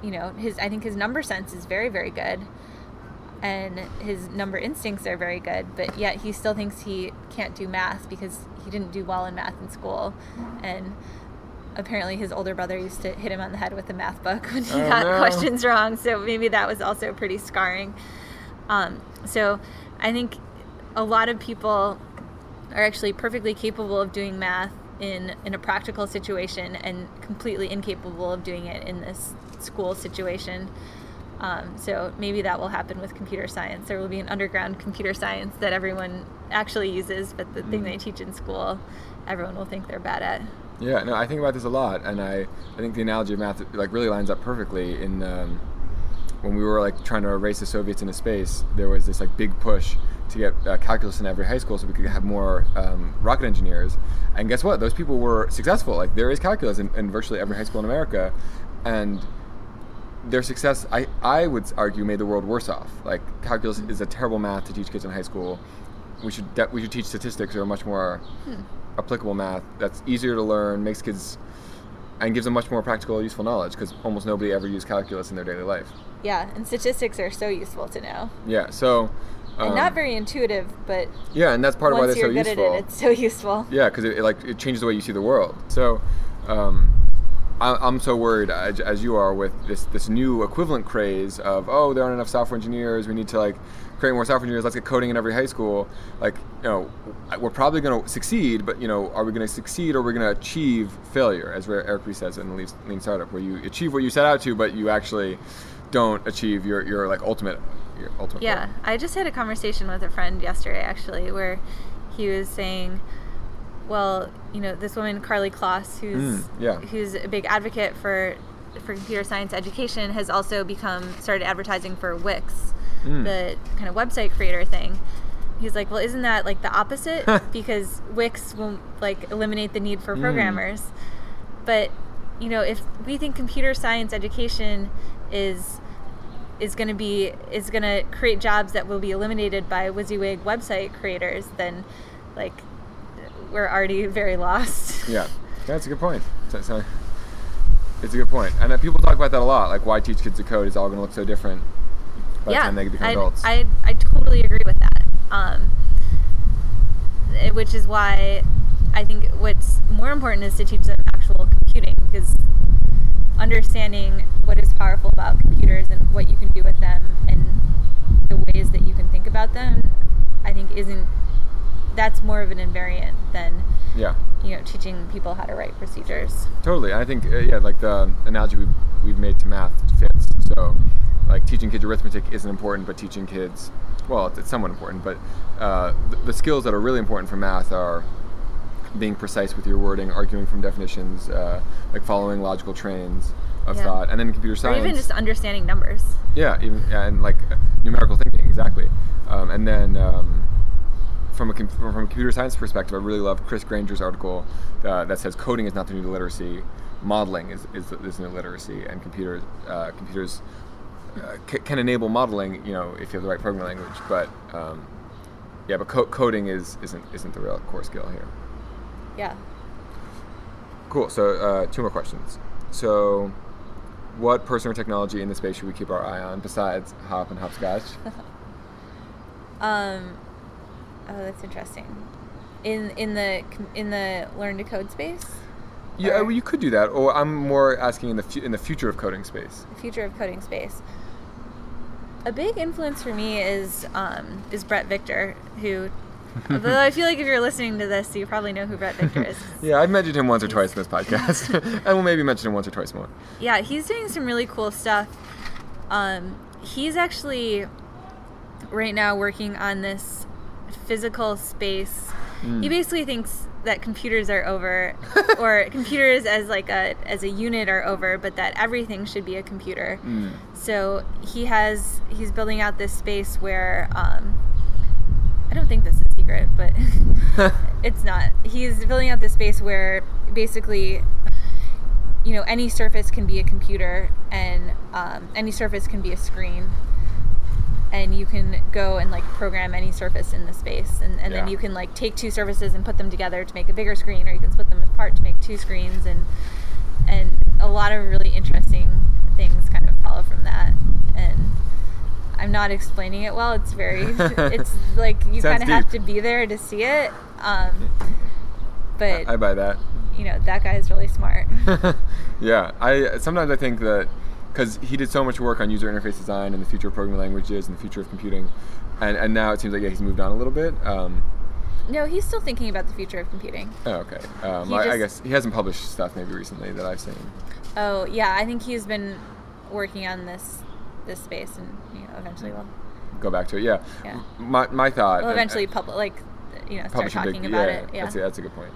you know, his. I think his number sense is very very good, and his number instincts are very good. But yet he still thinks he can't do math because he didn't do well in math in school, and apparently his older brother used to hit him on the head with a math book when he Oh, got no. questions wrong. So maybe that was also pretty scarring. Um, so I think a lot of people are actually perfectly capable of doing math in in a practical situation and completely incapable of doing it in this school situation. Um, so maybe that will happen with computer science. There will be an underground computer science that everyone actually uses, but the thing Mm. they teach in school, everyone will think they're bad at. Yeah, no, I think about this a lot, and I, I think the analogy of math like really lines up perfectly. In um, when we were like trying to erase the Soviets into space, there was this like big push to get uh, calculus in every high school so we could have more um, rocket engineers. And guess what? Those people were successful. Like there is calculus in, in virtually every high school in America, and their success, I, I would argue, made the world worse off. Like calculus is a terrible math to teach kids in high school. We should de- we should teach statistics or a much more applicable math that's easier to learn, makes kids and gives them much more practical, useful knowledge because almost nobody ever used calculus in their daily life. Yeah, and statistics are so useful to know. Yeah, so And um, not very intuitive, but yeah, and that's part of why they're you're so good useful. at it, it's so useful. Yeah, because it, it, like it changes the way you see the world. So, um, I'm so worried as, as you are with this this new equivalent craze of oh there aren't enough software engineers. We need to like create more software engineers. Let's get coding in every high school. Like you know, we're probably going to succeed, but you know, are we going to succeed or are we going to achieve failure? As Eric Ries says in the Lean Startup, where you achieve what you set out to, but you actually don't achieve your, your like ultimate your ultimate. Yeah, goal. I just had a conversation with a friend yesterday actually, where he was saying well, you know, this woman Karlie Kloss, who's mm, yeah. who's a big advocate for for computer science education, has also become started advertising for Wix, mm. the kind of website creator thing. He's like, well, isn't that like the opposite? because Wix will like eliminate the need for mm. programmers. Mm. But you know, if we think computer science education is is going to be is going to create jobs that will be eliminated by WYSIWYG website creators, then like we're already very lost. Yeah, that's a good point. So, so it's a good point, and uh, people talk about that a lot. Like, why teach kids to code It's all going to look so different by yeah, the time they become I, adults. I I totally agree with that. Um, it, which is why I think what's more important is to teach them actual computing because understanding what is powerful about computers and what you can do with them and the ways that you can think about them, I think isn't that's more of an invariant than yeah. you know teaching people how to write procedures. Totally. I think uh, yeah like the analogy we've, we've made to math fits. So like teaching kids arithmetic isn't important but teaching kids well it's, it's somewhat important but uh, the, the, skills that are really important for math are being precise with your wording arguing from definitions uh, like following logical trains of yeah. thought and then computer science or even just understanding numbers. Yeah even and like numerical thinking exactly. Um, and then um, from a from a computer science perspective, I really love Chris Granger's article uh, that says coding is not the new literacy, modeling is is, is new literacy, and computers uh, computers uh, c- can enable modeling, you know, if you have the right programming language. But um, yeah, but co- coding is isn't isn't the real core skill here. Yeah. Cool. So uh, two more questions. So, what person or technology in the space should we keep our eye on besides Hop and Hopscotch? um, Oh, that's interesting. In in the in the learn to code space. Yeah, well, you could do that. Or I'm more asking in the fu- in the future of coding space. The future of coding space. A big influence for me is um, is Bret Victor, who Although I feel like if you're listening to this, you probably know who Bret Victor is. yeah, I've mentioned him once or twice in this podcast, and we'll maybe mention him once or twice more. Yeah, he's doing some really cool stuff. Um, he's actually right now working on this physical space. Mm. He basically thinks that computers are over, or computers as like a as a unit are over, but that everything should be a computer. Mm. So he has he's building out this space where um, I don't think this is secret, but it's not. He's building out this space where basically you know any surface can be a computer and um, any surface can be a screen and you can go and like program any surface in the space. And, and yeah. then you can like take two surfaces and put them together to make a bigger screen or you can split them apart to make two screens. And and a lot of really interesting things kind of follow from that. And I'm not explaining it well. It's very it's like you kind of have to be there to see it. Um, but I, I buy that. you know that guy is really smart. Yeah I sometimes I think that because he did so much work on user interface design and the future of programming languages and the future of computing, and and now it seems like yeah, he's moved on a little bit. Um, no, he's still thinking about the future of computing. Oh, okay. Um, I, I, guess he hasn't published stuff maybe recently that I've seen. Oh yeah, I think he's been working on this this space, and you know, eventually we'll go back to it. Yeah. Yeah. My my thought. Well, eventually, public like you know start talking big, about yeah, it. Yeah. That's a, that's a good point.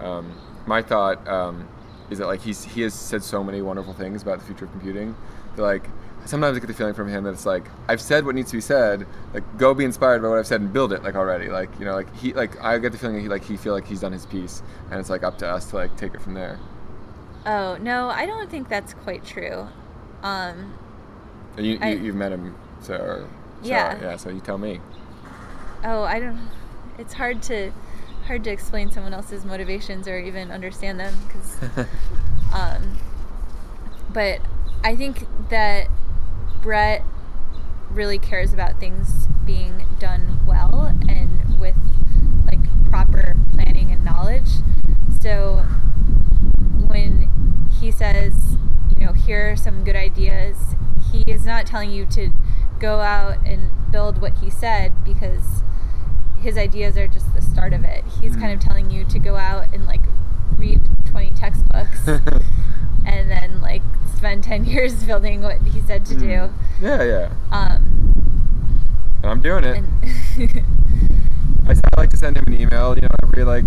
Um, my thought. Um, is that like he's he has said so many wonderful things about the future of computing that like sometimes I get the feeling from him that it's like I've said what needs to be said. Like go be inspired by what I've said and build it like already. Like you know like he like I get the feeling he like he feel like he's done his piece and it's like up to us to like take it from there. Oh no, I don't think that's quite true. Um, and you, you have met him so, or, so yeah yeah so you tell me. Oh I don't. It's hard to hard to explain someone else's motivations or even understand them because um, but i think that bret really cares about things being done well and with like proper planning and knowledge. So when he says, you know, here are some good ideas, he is not telling you to go out and build what he said because his ideas are just the start of it. He's Mm. kind of telling you to go out and like read 20 textbooks and then like spend 10 years building what he said to do. yeah, yeah. Um, And I'm doing it. I, I like to send him an email, you know, every like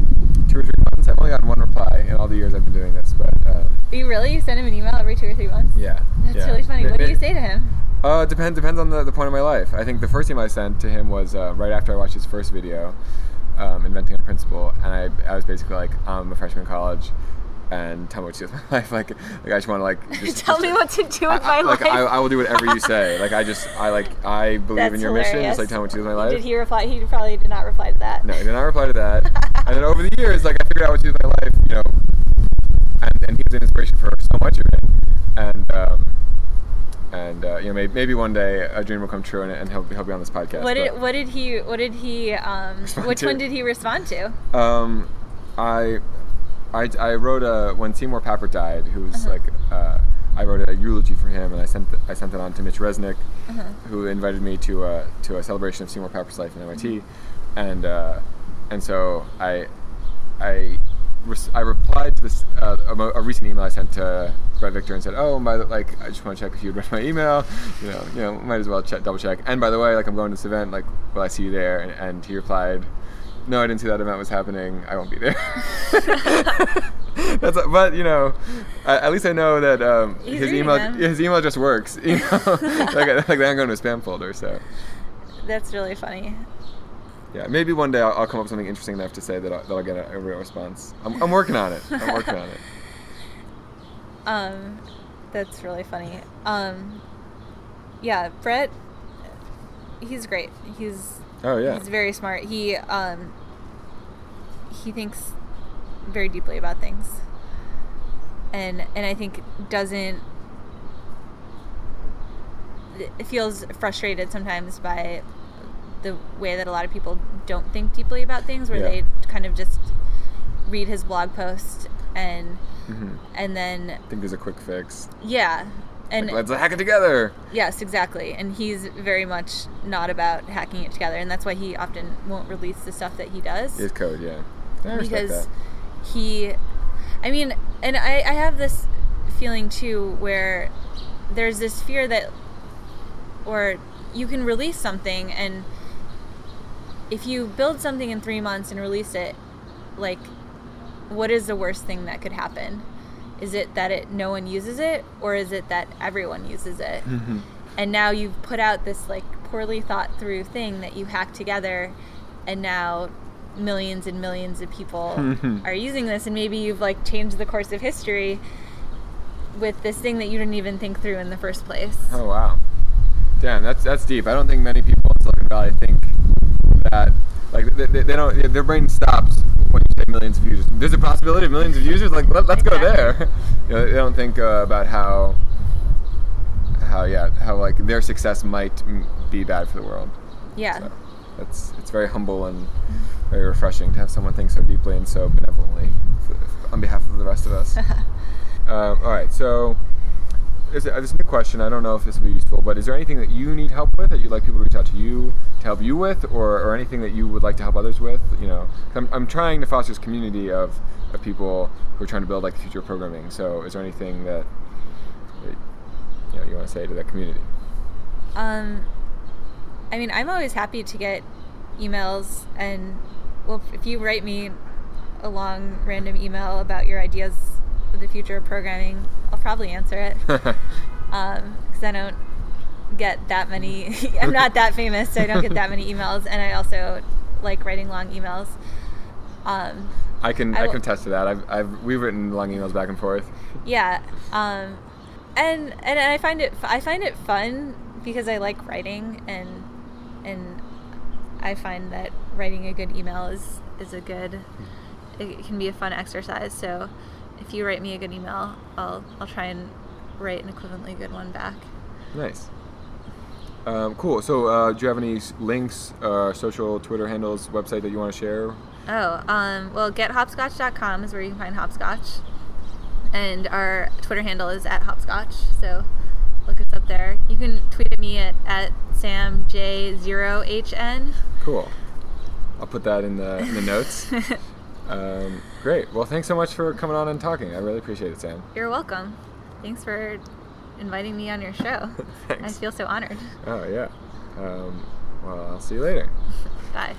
two or three months. I've only gotten one reply in all the years I've been doing this, but um, you really you send him an email every two or three months? yeah. That's yeah. really funny. Ma- What do you say to him? Uh, it depends depends on the, the point of my life. I think the first email I sent to him was uh, right after I watched his first video, um, Inventing on Principle, and I, I was basically like, I'm a freshman in college, and tell me what to do with my life. Like, like I just want to like just, Tell just- me what to do I, with my I- like life. I, I will do whatever you say. Like I just I like I believe That's in your mission. hilarious. Just like tell me what to do with my life. Did he reply? He probably did not reply to that. No, he did not reply to that. and then over the years, like I figured out what to do with my life, you know, and, and he was an inspiration for so much of it. And um, and uh, you know, maybe, maybe one day a dream will come true, and, and he'll, he'll be on this podcast. What did what did he what did he um Respond which to? one did he respond to? Um, I, I, I wrote a when Seymour Papert died, who was Uh-huh. like, uh, I wrote a eulogy for him, and I sent I sent it on to Mitch Resnick, Uh-huh. who invited me to a to a celebration of Seymour Papert's life in MIT, and uh, and so I, I. I replied to this uh, a, a recent email I sent to Bret Victor and said, "Oh, the like, I just want to check if you'd read my email. You know, you know, might as well check, double check. And by the way, like, I'm going to this event. Like, will I see you there?" And, and he replied, "No, I didn't see that event was happening. I won't be there." That's but you know, at least I know that um, his email them. his email just works. You know, like, like they don't go into a spam folder. So That's really funny. Yeah, maybe one day I'll, I'll come up with something interesting enough to say that I'll, that I'll get a, a real response. I'm, I'm working on it. I'm working on it. Um, that's really funny. Um, yeah, Bret, he's great. He's Oh yeah. he's very smart. He um, he thinks very deeply about things, and and I think doesn't. It feels frustrated sometimes by the way that a lot of people don't think deeply about things, where Yeah. they kind of just read his blog post and hmm and then I think there's a quick fix. yeah and Like, let's hack it together. yes exactly and he's very much not about hacking it together and that's why he often won't release the stuff that he does His code, yeah. Because that. he i mean and I, I have this feeling too where there's this fear that or you can release something and if you build something in three months and release it like what is the worst thing that could happen is it that it no one uses it or is it that everyone uses it Mhm. and now you've put out this like poorly thought through thing that you hacked together and now millions and millions of people Mhm. are using this and maybe you've like changed the course of history with this thing that you didn't even think through in the first place Oh wow. Damn, that's that's deep. I don't think many people in Silicon Valley think that like they, they, they don't their brain stops when you say millions of users. There's a possibility of millions of users. Like let, us go there. You know, they don't think uh, about how how yeah how like their success might be bad for the world. yeah So that's it's very humble and very refreshing to have someone think so deeply and so benevolently on behalf of the rest of us. um, all right, so there's, a, there's a new question. I don't know if this will be useful, but is there anything that you need help with that you'd like people to reach out to you to help you with, or, or anything that you would like to help others with? You know I'm, I'm trying to foster this community of, of people who are trying to build like the future of programming. So is there anything that, that you know you want to say to that community? Um, I mean, I'm always happy to get emails, and well, if you write me a long random email about your ideas for the future of programming, I'll probably answer it. Um, because I don't get that many. I'm not that famous, so I don't get that many emails, and I also like writing long emails. Um, I can I I, can attest to that. I've, I've we've written long emails back and forth. yeah um and and i find it i find it fun because i like writing and and i find that writing a good email is is a good it can be a fun exercise so if you write me a good email i'll i'll try and write an equivalently good one back Nice. Um, cool. So, uh, do you have any links, uh, social, Twitter handles, website that you want to share? Oh, um, well, gethopscotch.com is where you can find hopscotch. and our Twitter handle is at hopscotch. So look us up there. You can tweet at me at, at samj0hn. Cool. I'll put that in the in the notes. um, great. Well, thanks so much for coming on and talking. I really appreciate it, Sam. You're welcome. Thanks for inviting me on your show. I feel so honored. Oh yeah. Um, well, I'll see you later. Bye.